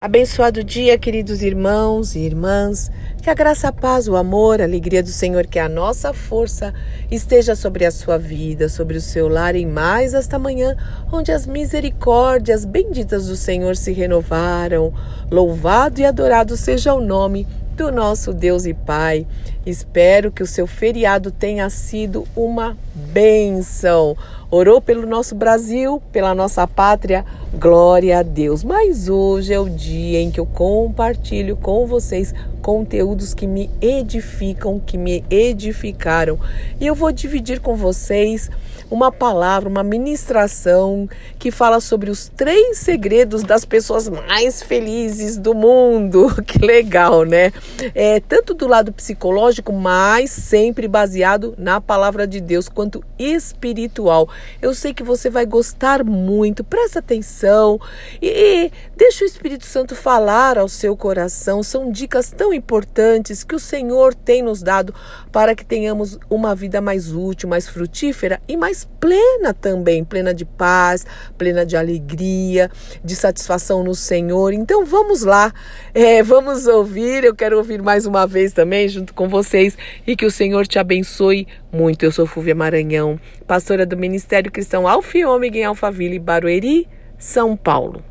Abençoado dia, queridos irmãos e irmãs. Que a graça, a paz, o amor, a alegria do Senhor, que a nossa força esteja sobre a sua vida, sobre o seu lar em mais esta manhã, onde as misericórdias benditas do Senhor se renovaram. Louvado e adorado seja o nome do nosso Deus e Pai. Espero que o seu feriado tenha sido uma bênção. Orou pelo nosso Brasil, pela nossa pátria, glória a Deus. Mas hoje é o dia em que eu compartilho com vocês conteúdos que me edificam, que me edificaram. E eu vou dividir com vocês uma palavra, uma ministração que fala sobre os três segredos das pessoas mais felizes do mundo. Que legal, né? É, tanto do lado psicológico, mas sempre baseado na palavra de Deus, quanto espiritual. Eu sei que você vai gostar muito, presta atenção e, e deixa o Espírito Santo falar ao seu coração. São dicas tão importantes que o Senhor tem nos dado para que tenhamos uma vida mais útil, mais frutífera e mais plena também, plena de paz, plena de alegria, de satisfação no Senhor. Então vamos lá, é, vamos ouvir. Eu quero ouvir mais uma vez também junto com vocês e que o Senhor te abençoe muito. Eu sou Fúvia Maranhão, pastora do Ministério Cristão Alfa e Ômega em Alphaville, Barueri, São Paulo.